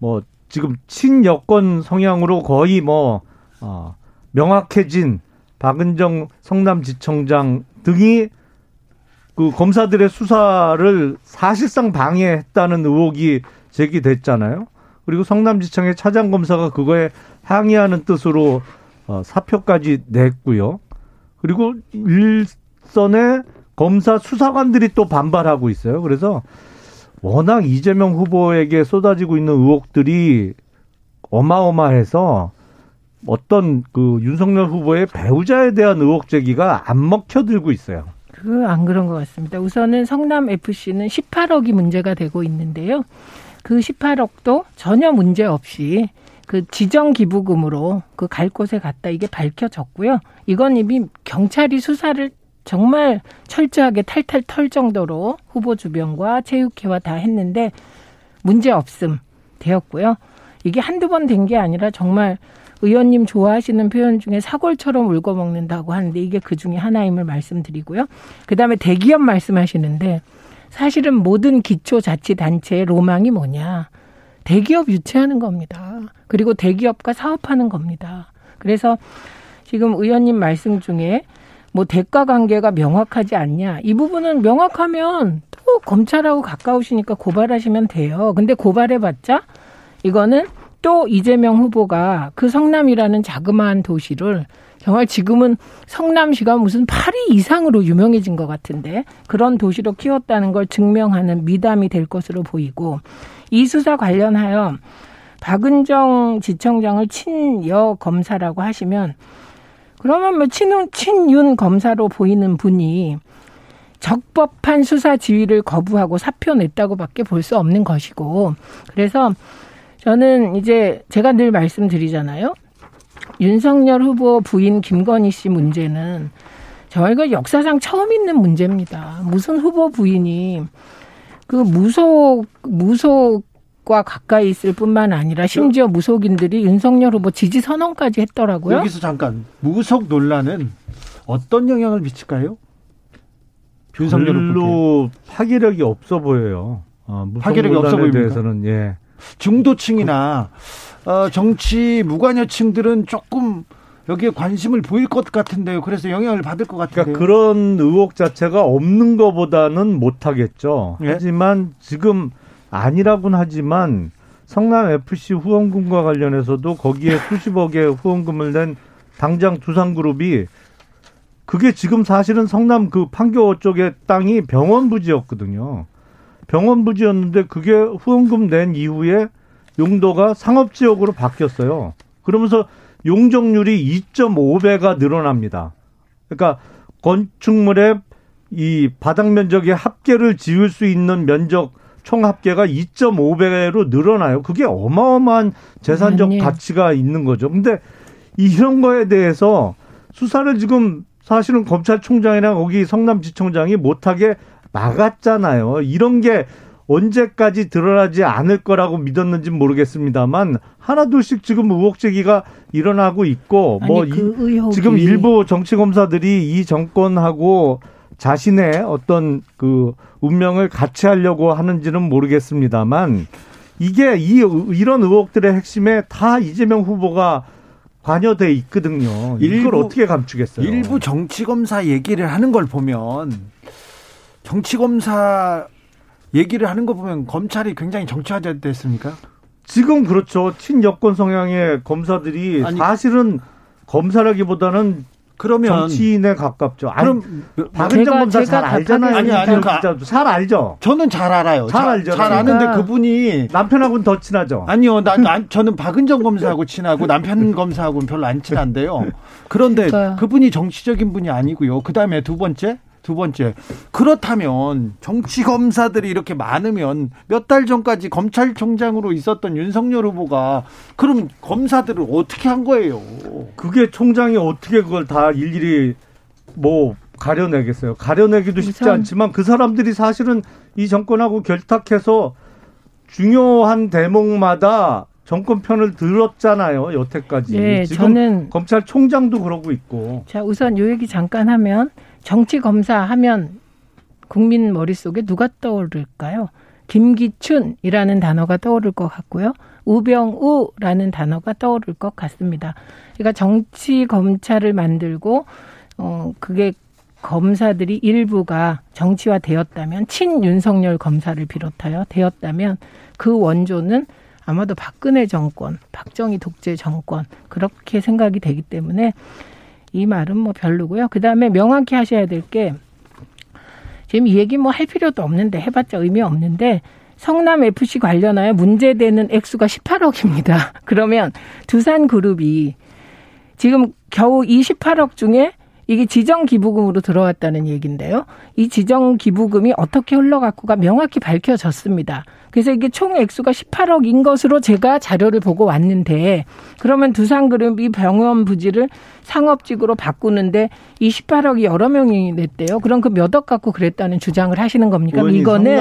뭐 지금 친여권 성향으로 거의 뭐 어, 명확해진 박은정 성남지청장 등이 그 검사들의 수사를 사실상 방해했다는 의혹이 제기됐잖아요. 그리고 성남지청의 차장 검사가 그거에 항의하는 뜻으로 어, 사표까지 냈고요. 그리고 일선의 검사 수사관들이 또 반발하고 있어요. 그래서 워낙 이재명 후보에게 쏟아지고 있는 의혹들이 어마어마해서 어떤 그 윤석열 후보의 배우자에 대한 의혹 제기가 안 먹혀들고 있어요.
그안 그런 것 같습니다. 우선은 성남 FC는 18억이 문제가 되고 있는데요. 그 18억도 전혀 문제 없이 그 지정 기부금으로 그 갈 곳에 갔다 이게 밝혀졌고요. 이건 이미 경찰이 수사를 정말 철저하게 탈탈 털 정도로 후보 주변과 체육회와 다 했는데 문제 없음 되었고요. 이게 한두 번 된 게 아니라 정말 의원님 좋아하시는 표현 중에 사골처럼 울고 먹는다고 하는데 이게 그 중에 하나임을 말씀드리고요. 그 다음에 대기업 말씀하시는데 사실은 모든 기초자치단체의 로망이 뭐냐. 대기업 유치하는 겁니다. 그리고 대기업과 사업하는 겁니다. 그래서 지금 의원님 말씀 중에 뭐 대가 관계가 명확하지 않냐. 이 부분은 명확하면 또 검찰하고 가까우시니까 고발하시면 돼요. 근데 고발해봤자 이거는 또 이재명 후보가 그 성남이라는 자그마한 도시를 정말 지금은 성남시가 무슨 파리 이상으로 유명해진 것 같은데 그런 도시로 키웠다는 걸 증명하는 미담이 될 것으로 보이고 이 수사 관련하여 박은정 지청장을 친여 검사라고 하시면 그러면 뭐 친윤, 친윤 검사로 보이는 분이 적법한 수사 지휘를 거부하고 사표 냈다고밖에 볼 수 없는 것이고 그래서 저는 이제 제가 늘 말씀드리잖아요. 윤석열 후보 부인 김건희 씨 문제는 저희가 역사상 처음 있는 문제입니다. 무슨 후보 부인이 그 무속 무속 과 가까이 있을 뿐만 아니라 심지어 무속인들이 윤석열 후보 지지 선언까지 했더라고요.
여기서 잠깐 무속 논란은 어떤 영향을 미칠까요? 윤석열 후보께.
별로 파괴력이 없어 보여요. 어, 무속
파괴력이 없어
논란에
보입니까?
대해서는 예.
중도층이나 어, 정치 무관여층들은 조금 여기에 관심을 보일 것 같은데요. 그래서 영향을 받을 것 같은데요.
그러니까 그런 의혹 자체가 없는 것보다는 못하겠죠.
예?
하지만 지금 아니라고는 하지만 성남 FC 후원금과 관련해서도 거기에 수십억의 후원금을 낸 당장 두산그룹이 그게 지금 사실은 성남 그 판교 쪽의 땅이 병원 부지였거든요. 병원 부지였는데 그게 후원금 낸 이후에 용도가 상업 지역으로 바뀌었어요. 그러면서 용적률이 2.5배가 늘어납니다. 그러니까 건축물의 이 바닥 면적의 합계를 지을 수 있는 면적 총 합계가 2.5배로 늘어나요. 그게 어마어마한 재산적
아니.
가치가 있는 거죠. 근데 이런 거에 대해서 수사를 지금 사실은 검찰총장이나 거기 성남지청장이 못하게 막았잖아요. 이런 게 언제까지 드러나지 않을 거라고 믿었는지 모르겠습니다만 하나둘씩 지금 의혹 제기가 일어나고 있고
아니,
뭐
그
이- 지금 일부 정치 검사들이 이 정권하고 자신의 어떤 그 운명을 같이 하려고 하는지는 모르겠습니다만 이게 이 이런 의혹들의 핵심에 다 이재명 후보가 관여돼 있거든요. 이걸
일부-
어떻게 감추겠어요?
일부 정치 검사 얘기를 하는 걸 보면 정치 검사 얘기를 하는 거 보면 검찰이 굉장히 정치화됐습니까?
지금 그렇죠. 친여권 성향의 검사들이
아니,
사실은 검사라기보다는
그러면
정치인에 가깝죠. 아니,
그럼
박은정
제가-
검사 잘 알잖아요.
아니, 아니, 그-
기자도 잘 알죠.
저는 잘 알아요.
잘
자-
알죠.
잘 아는데
제가-
그분이
남편하고는 더 친하죠.
아니요, 나, 나- 저는 박은정 검사하고 친하고 남편 검사하고는 별로 안 친한데요. 그런데
그러니까요.
그분이 정치적인 분이 아니고요. 그 다음에 두 번째, 두 번째. 그렇다면 정치 검사들이 이렇게 많으면 몇 달 전까지 검찰총장으로 있었던 윤석열 후보가 그럼 검사들을 어떻게 한 거예요?
그게 총장이 어떻게 그걸 다 일일이 뭐 가려내겠어요. 가려내기도 쉽지
우선-
않지만 그 사람들이 사실은 이 정권하고 결탁해서 중요한 대목마다 정권 편을 들었잖아요. 여태까지.
네,
지금
저는
검찰총장도 그러고 있고.
자, 우선 요 얘기 잠깐 하면 정치 검사 하면 국민 머릿속에 누가 떠오를까요? 김기춘이라는 단어가 떠오를 것 같고요. 우병우라는 단어가 떠오를 것 같습니다. 그러니까 정치 검찰을 만들고 어 그게 검사들이 일부가 정치화 되었다면 친윤석열 검사를 비롯하여 되었다면 그 원조는 아마도 박근혜 정권, 박정희 독재 정권 그렇게 생각이 되기 때문에 이 말은 뭐 별로고요. 그 다음에 명확히 하셔야 될 게 지금 이 얘기 뭐 할 필요도 없는데 해봤자 의미 없는데 성남 FC 관련하여 문제되는 액수가 18억입니다. 그러면 두산 그룹이 지금 겨우 28억 중에 이게 지정 기부금으로 들어왔다는 얘기인데요. 이 지정 기부금이 어떻게 흘러갔고가 명확히 밝혀졌습니다. 그래서 이게 총 액수가 18억인 것으로 제가 자료를 보고 왔는데 그러면 두산그룹이 병원 부지를 상업직으로 바꾸는데 이 18억이 여러 명이 냈대요. 그럼 그 몇 억 갖고 그랬다는 주장을 하시는 겁니까? 이거는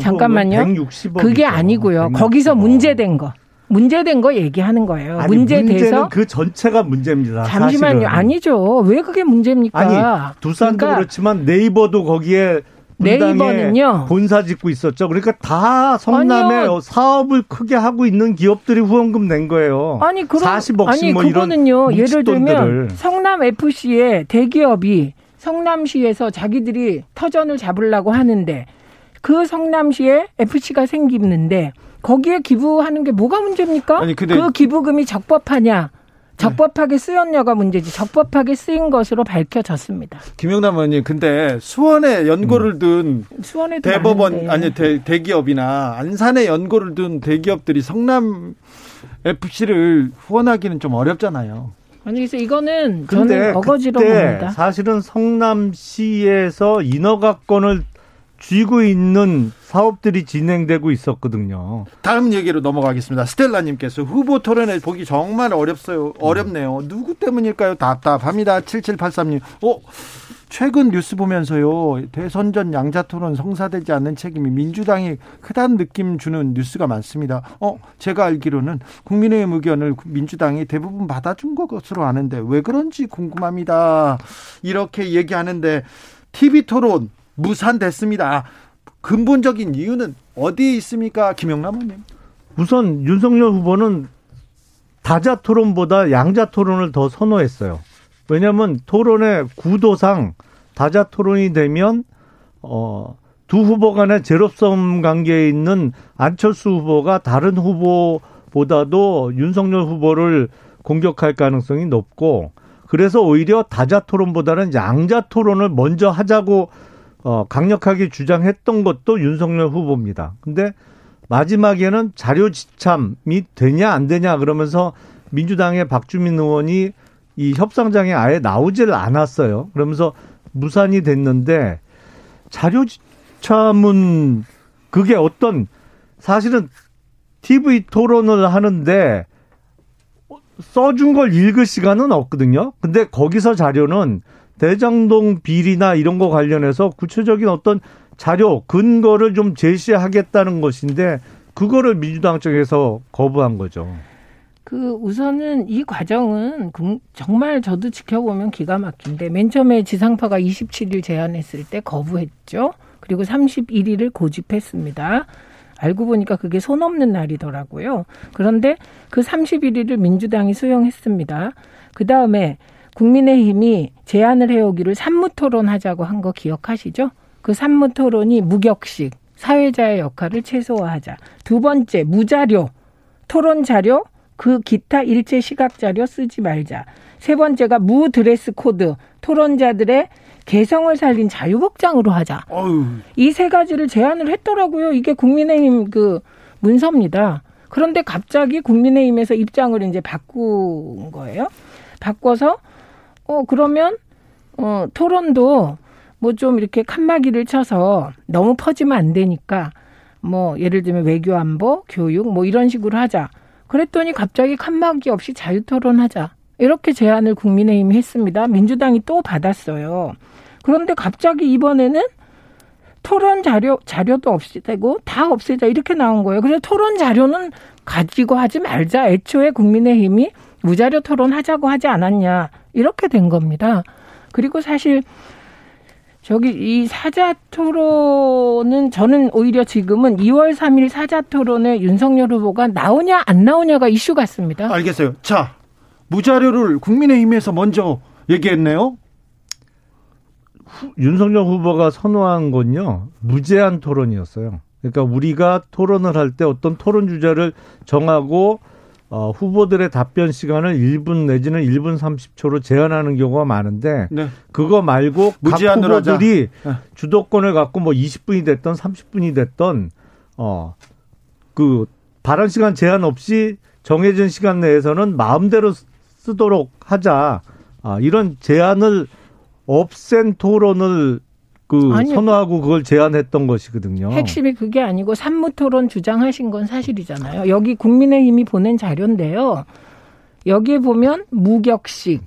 잠깐만요.
160억.
그게 아니고요. 거기서 문제된 거. 문제된 거 얘기하는 거예요.
아니,
문제돼서
그 전체가 문제입니다.
잠시만요.
사실은.
아니죠. 왜 그게 문제입니까?
아니 두산도
그러니까
그렇지만 네이버도 거기에
네이버는요.
본사 짓고 있었죠. 그러니까 다 성남에
아니요.
사업을 크게 하고 있는 기업들이 후원금 낸 거예요.
아니
40억씩
아니
뭐
그거는요. 예를 들면. 성남 FC의 대기업이 성남시에서 자기들이 터전을 잡으려고 하는데 그 성남시에 FC가 생기는데 거기에 기부하는 게 뭐가 문제입니까?
아니, 근데-
그 기부금이 적법하냐? 적법하게 쓰였냐가 문제지. 적법하게 쓰인 것으로 밝혀졌습니다.
김영남 의원님, 근데 수원에 연고를 둔
수원에도
대법원
많은데.
아니 대, 대기업이나 안산에 연고를 둔 대기업들이 성남 FC를 후원하기는 좀 어렵잖아요.
아니 그래서 이거는 저는 어거지로 봅니다.
사실은 성남시에서 인허가권을 쥐고 있는 사업들이 진행되고 있었거든요.
다음 얘기로 넘어가겠습니다. 스텔라님께서 후보 토론회 보기 정말 어렵어요. 어렵네요. 누구 때문일까요? 답답합니다. 7783님. 어? 최근 뉴스 보면서요. 대선 전 양자 토론 성사되지 않는 책임이 민주당이 크다는 느낌 주는 뉴스가 많습니다. 어? 제가 알기로는 국민의힘 의견을 민주당이 대부분 받아준 것으로 아는데 왜 그런지 궁금합니다. 이렇게 얘기하는데 TV 토론 무산됐습니다. 근본적인 이유는 어디에 있습니까? 김영남 의원님.
우선 윤석열 후보는 다자 토론보다 양자 토론을 더 선호했어요. 왜냐하면 토론의 구도상 다자 토론이 되면 어, 두 후보 간의 제로섬 관계에 있는 안철수 후보가 다른 후보보다도 윤석열 후보를 공격할 가능성이 높고 그래서 오히려 다자 토론보다는 양자 토론을 먼저 하자고 어, 강력하게 주장했던 것도 윤석열 후보입니다. 근데 마지막에는 자료 지참이 되냐 안 되냐 그러면서 민주당의 박주민 의원이 이 협상장에 아예 나오질 않았어요. 그러면서 무산이 됐는데 자료 지참은 그게 어떤 사실은 TV 토론을 하는데 써준 걸 읽을 시간은 없거든요. 근데 거기서 자료는 대장동 비리나 이런 거 관련해서 구체적인 어떤 자료, 근거를 좀 제시하겠다는 것인데 그거를 민주당 쪽에서 거부한 거죠.
그 우선은 이 과정은 국- 정말 저도 지켜보면 기가 막힌데 맨 처음에 지상파가 27일 제안했을 때 거부했죠. 그리고 31일을 고집했습니다. 알고 보니까 그게 손 없는 날이더라고요. 그런데 그 31일을 민주당이 수용했습니다. 그 다음에 국민의힘이 제안을 해오기를 삼무토론 하자고 한 거 기억하시죠? 그 삼무토론이 무격식, 사회자의 역할을 최소화하자. 두 번째, 무자료, 토론 자료, 그 기타 일체 시각 자료 쓰지 말자. 세 번째가 무 dress code, 토론자들의 개성을 살린 자유복장으로 하자. 이 세 가지를 제안을 했더라고요. 이게 국민의힘 그 문서입니다. 그런데 갑자기 국민의힘에서 입장을 이제 바꾼 거예요. 바꿔서 어 그러면 어 토론도 뭐 좀 이렇게 칸막이를 쳐서 너무 퍼지면 안 되니까 뭐 예를 들면 외교 안보, 교육 뭐 이런 식으로 하자. 그랬더니 갑자기 칸막이 없이 자유 토론하자. 이렇게 제안을 국민의힘이 했습니다. 민주당이 또 받았어요. 그런데 갑자기 이번에는 토론 자료 자료도 없애고 다 없애자 이렇게 나온 거예요. 그래서 토론 자료는 가지고 하지 말자. 애초에 국민의힘이 무자료 토론 하자고 하지 않았냐 이렇게 된 겁니다. 그리고 사실 저기 이 사자 토론은 저는 오히려 지금은 2월 3일 사자 토론에 윤석열 후보가 나오냐 안 나오냐가 이슈 같습니다.
알겠어요. 자, 무자료를 국민의힘에서 먼저 얘기했네요.
윤석열 후보가 선호한 건요 무제한 토론이었어요. 그러니까 우리가 토론을 할 때 어떤 토론 주제를 정하고 어, 후보들의 답변 시간을 1분 내지는 1분 30초로 제한하는 경우가 많은데
네.
그거 말고 각
무제한으로 하자.
후보들이
네.
주도권을 갖고 뭐 20분이 됐던 30분이 됐던 어 그 발언 시간 제한 없이 정해진 시간 내에서는 마음대로 쓰- 쓰도록 하자. 아, 이런 제한을 없앤 토론을 그
아니요.
선호하고 그걸 제안했던 것이거든요.
핵심이 그게 아니고 산무토론 주장하신 건 사실이잖아요. 여기 국민의힘이 보낸 자료인데요. 여기에 보면 무격식,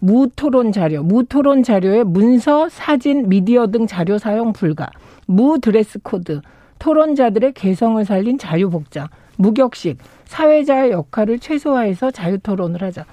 무토론 자료, 무토론 자료에 문서, 사진, 미디어 등 자료 사용 불가, 무드레스 코드, 토론자들의 개성을 살린 자유복장, 무격식, 사회자의 역할을 최소화해서 자유토론을 하자.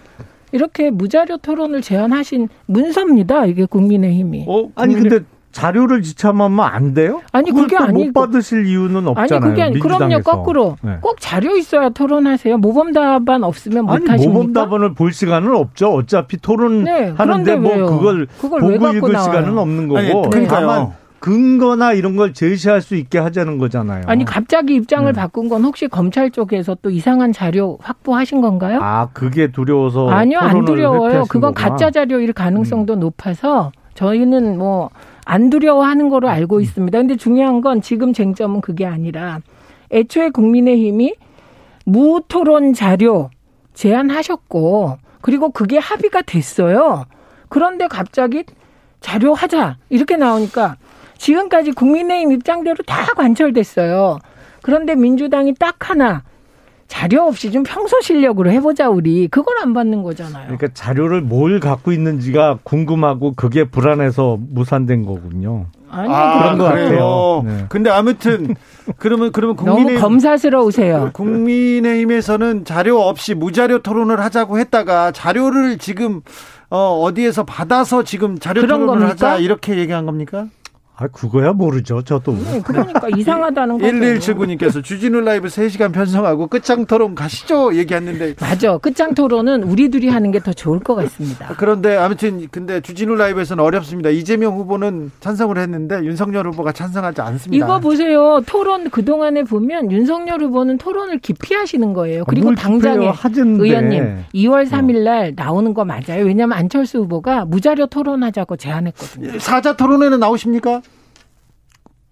이렇게 무자료 토론을 제안하신 문서입니다. 이게 국민의힘이.
어,
아니
국민의-
근데 자료를 지참하면 안 돼요?
아니,
그걸
그게 아니고-
받으실 이유는
아니
없잖아요.
그게 아니 그럼요
민주당에서.
거꾸로
네.
꼭 자료 있어야 토론하세요 모범 답안 없으면 못
아니
하십니까?
모범 답안을 볼 시간은 없죠. 어차피 토론
네,
하는데 뭐
왜요?
그걸,
그걸 왜
보고 읽으러
나와요?
시간은 없는 거고.
아니, 그러니까요.
다만 근거나 이런 걸 제시할 수 있게 하자는 거잖아요.
아니 갑자기 입장을
네.
바꾼 건 혹시 검찰 쪽에서 또 이상한 자료 확보하신 건가요?
아 그게 두려워서
아니요, 안
토론을
두려워요. 그건
거구나. 음.
가짜 자료일 가능성도 높아서 저희는 뭐 안 두려워하는 거로 알고
음.
있습니다. 근데 중요한 건 지금 쟁점은 그게 아니라 애초에 국민의힘이 무토론 자료 제안하셨고 그리고 그게 합의가 됐어요. 그런데 갑자기 자료 하자 이렇게 나오니까 지금까지 국민의힘 입장대로 다 관철됐어요. 그런데 민주당이 딱 하나 자료 없이 좀 평소 실력으로 해보자 우리 그걸 안 받는 거잖아요.
그러니까 자료를 뭘 갖고 있는지가 궁금하고 그게 불안해서 무산된 거군요.
아니
그런 것
그래요?
같아요. 네.
근데 아무튼 그러면 그러면
너무
국민의힘
검사스러우세요.
국민의힘에서는 자료 없이 무자료 토론을 하자고 했다가 자료를 지금 어, 어디에서 받아서 지금 자료
그런
토론을
겁니까?
하자 이렇게 얘기한 겁니까?
아 그거야 모르죠. 저도.
네, 그러니까 이상하다는 거죠.
1179님께서 주진우 라이브 3시간 편성하고 끝장 토론 가시죠 얘기했는데
맞아. 끝장 토론은 우리 둘이 하는 게 더 좋을 것 같습니다.
그런데 아무튼 근데 주진우 라이브에서는 어렵습니다. 이재명 후보는 찬성을 했는데 윤석열 후보가 찬성하지 않습니다.
이거 보세요. 토론 그동안에 보면 윤석열 후보는 토론을 기피하시는 거예요. 그리고
뭘
당장에?
하던데.
의원님 2월 3일 날 나오는 거 맞아요. 왜냐하면 안철수 후보가 무자료 토론하자고 제안했거든요.
사자 토론회는 나오십니까?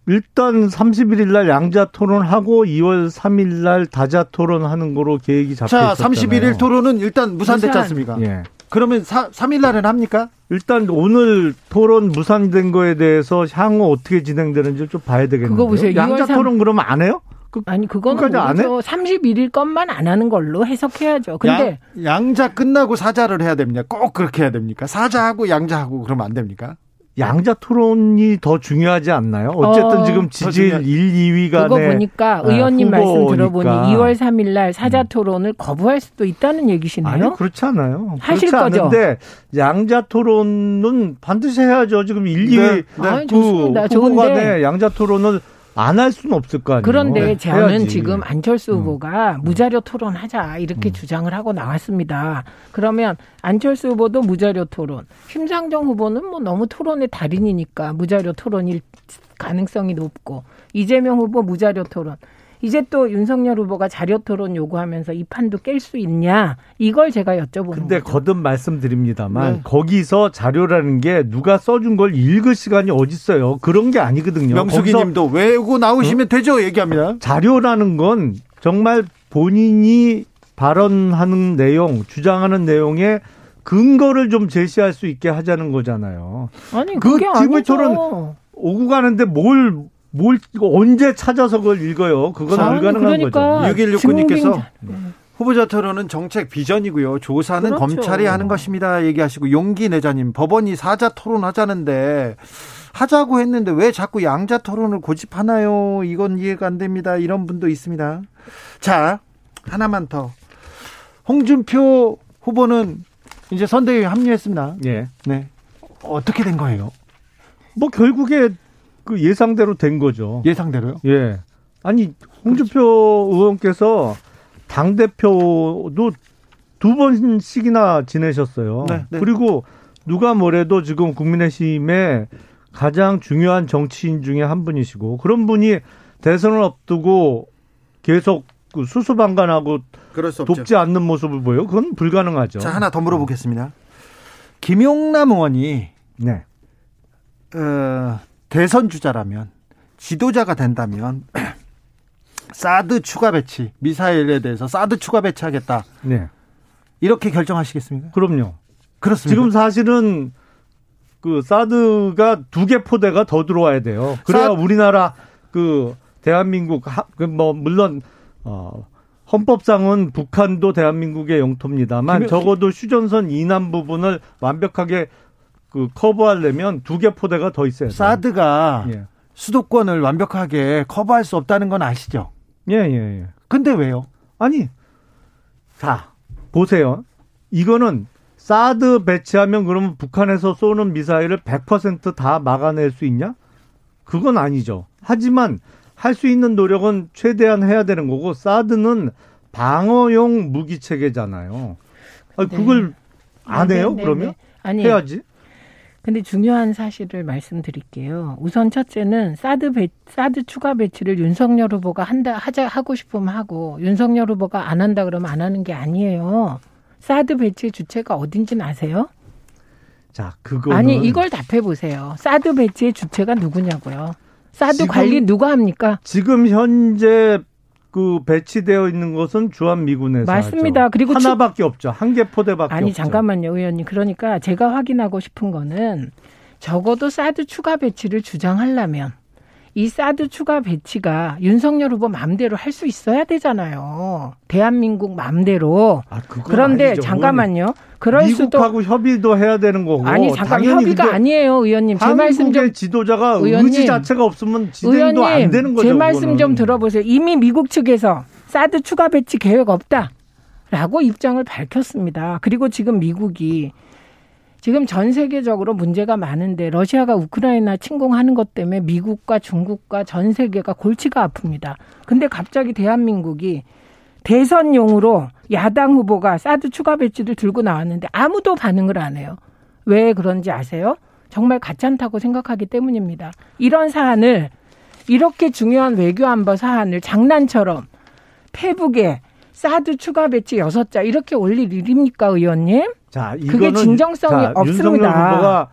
일단 31일 날 양자 토론하고 2월 3일 날 다자 토론하는 거로 계획이 잡혀
자,
있었잖아요.
31일 토론은 일단 무산됐지
무산.
않습니까?
예.
그러면 사, 3일 날은 합니까?
일단 오늘 토론 무산된 거에 대해서 향후 어떻게 진행되는지 좀 봐야 되겠는데요.
그거 보세요.
양자
2월 삼-
토론 그러면 안 해요? 그
아니 그거는
안 해?
모르죠. 31일 것만 안 하는 걸로 해석해야죠. 근데
양, 양자 끝나고 사자를 해야 됩니까? 꼭 그렇게 해야 됩니까? 사자하고 양자하고 그러면 안 됩니까?
양자 토론이 더 중요하지 않나요? 어쨌든
어.
지금 지지율
중요하-
1, 2위 간에
그거 보니까
아,
의원님 말씀 들어보니
후보니까.
2월 3일 날 사자 토론을 거부할 수도 있다는 얘기시네요.
아니 그렇지 않아요.
하실
그렇지
거죠?
않은데 양자 토론은 반드시 해야죠. 지금 1, 2위
네, 네.
아니, 좋습니다.
그 후보 간에 양자 토론을 안 할 수는 없을 거 아니에요.
그런데
네,
저는
해야지.
지금 안철수
음.
후보가 무자료 토론하자 이렇게 주장을 하고 나왔습니다. 그러면 안철수 후보도 무자료 토론, 심상정 후보는 뭐 너무 토론의 달인이니까 무자료 토론일 가능성이 높고 이재명 후보 무자료 토론. 이제 또 윤석열 후보가 자료 토론 요구하면서 이 판도 깰 수 있냐 이걸 제가 여쭤보는
근데
거죠.
거듭 말씀드립니다만
네.
거기서 자료라는 게 누가 써준 걸 읽을 시간이 어딨어요. 그런 게 아니거든요.
명숙이
거기서
님도 외우고 나오시면 되죠? 얘기합니다.
자료라는 건 정말 본인이 발언하는 내용, 주장하는 내용에 근거를 좀 제시할 수 있게 하자는 거잖아요.
아니
그
그게
TV
아니죠.
토론 오고 가는데 뭘, 뭘, 이거 언제 찾아서 그걸 읽어요? 그건
아니,
불가능한
그러니까
거죠.
6169 님께서
증빙-
후보자 토론은 정책 비전이고요. 조사는
그렇죠.
검찰이 하는 것입니다. 얘기하시고 용기 내자님 법원이 사자 토론 하자는데 하자고 했는데 왜 자꾸 양자 토론을 고집하나요? 이건 이해가 안 됩니다. 이런 분도 있습니다. 자 하나만 더 홍준표 후보는 이제 선대위에 합류했습니다.
예.
네 어떻게 된 거예요?
뭐 결국에 그 예상대로 된 거죠.
예상대로요?
예. 아니 홍준표 의원께서 당 대표도 두 번씩이나 지내셨어요.
네, 네.
그리고 누가 뭐래도 지금 국민의힘의 가장 중요한 정치인 중에 한 분이시고 그런 분이 대선을 앞두고 계속 그 수수방관하고. 돕지 않는 모습을 보여. 그건 불가능하죠.
자 하나 더 물어보겠습니다. 김용남 의원이
네.
어, 대선 주자라면 지도자가 된다면 사드 추가 배치 미사일에 대해서 사드 추가 배치하겠다
네.
이렇게 결정하시겠습니까?
그럼요.
그렇습니다.
지금 사실은 그 사드가 두 개 포대가 더 들어와야 돼요. 그래야
사-
우리나라 그 대한민국 하- 그뭐 물론 어 헌법상은 북한도 대한민국의 영토입니다만
김-
적어도 휴전선 이남 부분을 완벽하게 그 커버하려면 두 개 포대가 더 있어야 돼요.
사드가
예.
수도권을 완벽하게 커버할 수 없다는 건 아시죠?
예, 예, 예.
근데 왜요?
아니, 자, 보세요. 이거는 사드 배치하면 그러면 북한에서 쏘는 미사일을 100%다 막아낼 수 있냐? 그건 아니죠. 하지만 할 수 있는 노력은 최대한 해야 되는 거고, 사드는 방어용 무기 체계잖아요. 아,
네.
그걸 안
네,
해요?
네,
그러면?
네. 아니
해야지.
근데 중요한 사실을 말씀드릴게요. 우선 첫째는 사드 배, 사드 추가 배치를 윤석열 후보가 한다 하자 하고 싶으면 하고 윤석열 후보가 안 한다 그러면 안 하는 게 아니에요. 사드 배치 주체가 어딘지는 아세요?
자, 그거는
아니 이걸 답해 보세요. 사드 배치의 주체가 누구냐고요. 사드 관리 누가 합니까?
지금 현재 그 배치되어 있는 것은 주한 미군에서
맞습니다.
하죠.
그리고
하나밖에 없죠. 한 개 포대밖에
아니
없죠.
잠깐만요, 의원님. 그러니까 제가 확인하고 싶은 거는 적어도 사드 추가 배치를 주장하려면 이 사드 추가 배치가 윤석열 후보 마음대로 할 수 있어야 되잖아요. 대한민국 마음대로.
아,
그런데
아니죠.
잠깐만요. 그럴
의원님.
수도
미국하고 협의도 해야 되는 거고.
아니 잠깐 협의가 아니에요, 의원님. 제 말씀 좀
지도자가
의원님.
의지 자체가 없으면 진행도 안
의원님,
되는 거죠.
제 말씀
그거는.
좀 들어보세요. 이미 미국 측에서 사드 추가 배치 계획 없다 라고 입장을 밝혔습니다. 그리고 지금 미국이 지금 전 세계적으로 문제가 많은데 러시아가 우크라이나 침공하는 것 때문에 미국과 중국과 전 세계가 골치가 아픕니다. 근데 갑자기 대한민국이 대선용으로 야당 후보가 사드 추가 배치를 들고 나왔는데 아무도 반응을 안 해요. 왜 그런지 아세요? 정말 가찮다고 생각하기 때문입니다. 이런 사안을 이렇게 중요한 외교 안보 사안을 장난처럼 페북에 사드 추가 배치 여섯 자 이렇게 올릴 일입니까, 의원님?
자,
그게
이거는
진정성이
자,
없습니다.
윤석열 후보가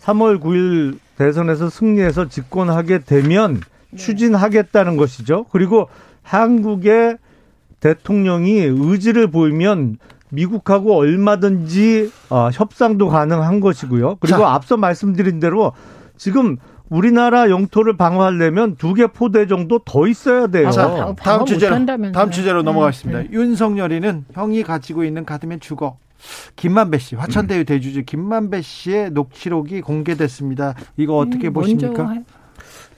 3월 9일 대선에서 승리해서 집권하게 되면
네.
추진하겠다는 것이죠. 그리고 한국의 대통령이 의지를 보이면 미국하고 얼마든지 어, 협상도 가능한 것이고요. 그리고
자.
앞서 말씀드린 대로 지금 우리나라 영토를 방어하려면 두 개 포대 정도 더 있어야 돼요.
아,
자,
방어
다음 주제로. 다음 주제로
네,
넘어가겠습니다.
네.
윤석열이는 형이 가지고 있는 카드면 죽어. 김만배 씨,
음.
화천대유 대주주 김만배 씨의 녹취록이 공개됐습니다. 이거 어떻게
음,
보십니까?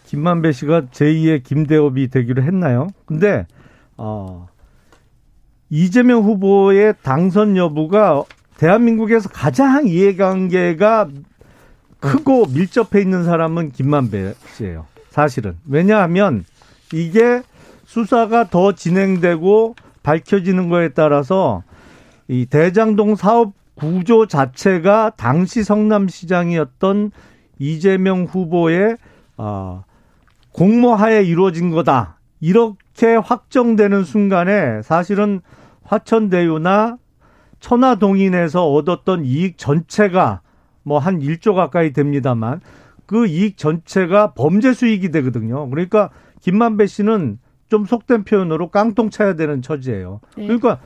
김만배 씨가 제2의 김대업이 되기로 했나요? 근데 어, 이재명 후보의 당선 여부가 대한민국에서 가장 이해관계가 크고 밀접해 있는 사람은 김만배 씨예요. 사실은 왜냐하면 이게 수사가 더 진행되고 밝혀지는 거에 따라서 이 대장동 사업 구조 자체가 당시 성남시장이었던 이재명 후보의 아, 공모하에 이루어진 거다. 이렇게 확정되는 순간에 사실은 화천대유나 천화동인에서 얻었던 이익 전체가 뭐 한 1조 가까이 됩니다만 그 이익 전체가 범죄 수익이 되거든요. 그러니까 김만배 씨는 좀 속된 표현으로 깡통 차야 되는 처지예요.
네.
그러니까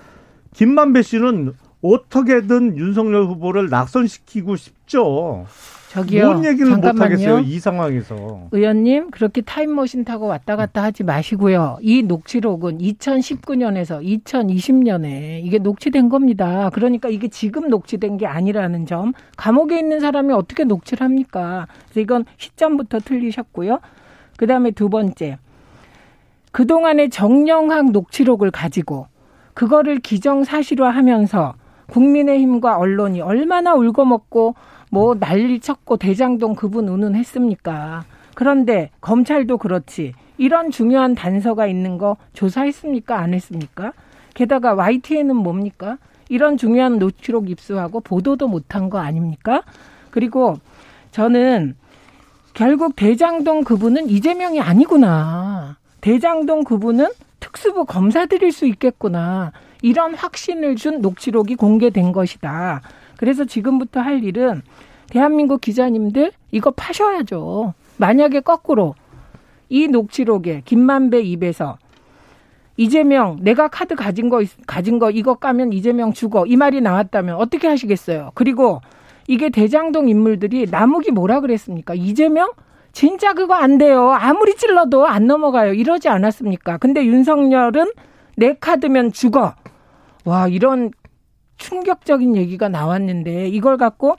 김만배 씨는 어떻게든 윤석열 후보를 낙선시키고 싶죠.
저기요.
뭔 얘기를 못. 하겠어요, 이 상황에서.
의원님 그렇게 타임머신 타고 왔다 갔다 하지 마시고요. 이 녹취록은 2019년에서 2020년에 이게 녹취된 겁니다. 그러니까 이게 지금 녹취된 게 아니라는 점. 감옥에 있는 사람이 어떻게 녹취를 합니까? 그래서 이건 시점부터 틀리셨고요. 그다음에 두 번째. 그동안의 정영학 녹취록을 가지고 그거를 기정사실화하면서 국민의힘과 언론이 얼마나 울고먹고 뭐 난리 쳤고 대장동 그분 운운했습니까? 그런데 검찰도 그렇지. 이런 중요한 단서가 있는 거 조사했습니까? 안 했습니까? 게다가 YTN은 뭡니까? 이런 중요한 녹취록 입수하고 보도도 못한 거 아닙니까? 그리고 저는 결국 대장동 그분은 이재명이 아니구나. 대장동 그분은 특수부 검사들일 수 있겠구나. 이런 확신을 준 녹취록이 공개된 것이다. 그래서 지금부터 할 일은 대한민국 기자님들 이거 파셔야죠. 만약에 거꾸로 이 녹취록에 김만배 입에서 이재명 내가 카드 가진 거 있- 가진 거 이거 까면 이재명 죽어 이 말이 나왔다면 어떻게 하시겠어요? 그리고 이게 대장동 인물들이 나무기 뭐라 그랬습니까? 이재명 진짜 그거 안 돼요. 아무리 찔러도 안 넘어가요. 이러지 않았습니까? 근데 윤석열은 내 카드면 죽어. 와 이런 충격적인 얘기가 나왔는데 이걸 갖고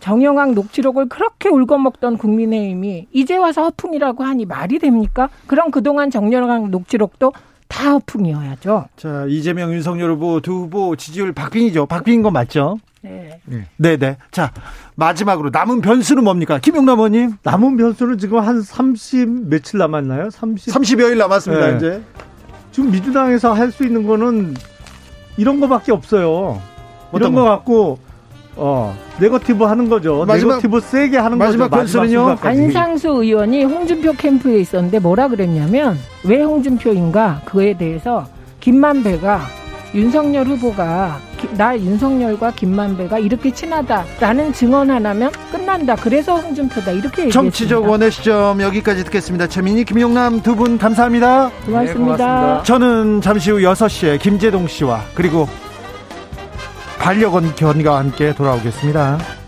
정영학 녹취록을 그렇게 울거먹던 국민의힘이 이제 와서 허풍이라고 하니 말이 됩니까? 그럼 그동안 정영학 녹취록도 다 허풍이어야죠.
자, 이재명, 윤석열 후보 두 후보 지지율 박빙이죠. 박빙인 거 맞죠?
네.
네, 네. 자, 마지막으로 남은 변수는 뭡니까? 김용남 의원님,
남은 변수는 지금 한 30 며칠 남았나요? 30.
30여일 남았습니다,
네.
이제.
지금 민주당에서 할 수 있는 거는 이런 거밖에 없어요.
어떤
이런
거?
거 갖고 어 네거티브 하는 거죠.
마지막-
네거티브 세게 하는
마지막
거죠.
변수는요?
순간까지.
안상수 의원이 홍준표 캠프에 있었는데 뭐라 그랬냐면 왜 홍준표인가 그거에 대해서 김만배가 윤석열 후보가 기- 나 윤석열과 김만배가 이렇게 친하다라는 증언 하나면 끝난다. 그래서 홍준표다 이렇게 얘기했습니다.
정치적 원의 시점 여기까지 듣겠습니다. 최민희, 김용남 두 분 감사합니다.
고맙습니다.
네, 고맙습니다.
저는 잠시 후 6시에 김재동 씨와 그리고 반려견 견과 함께 돌아오겠습니다.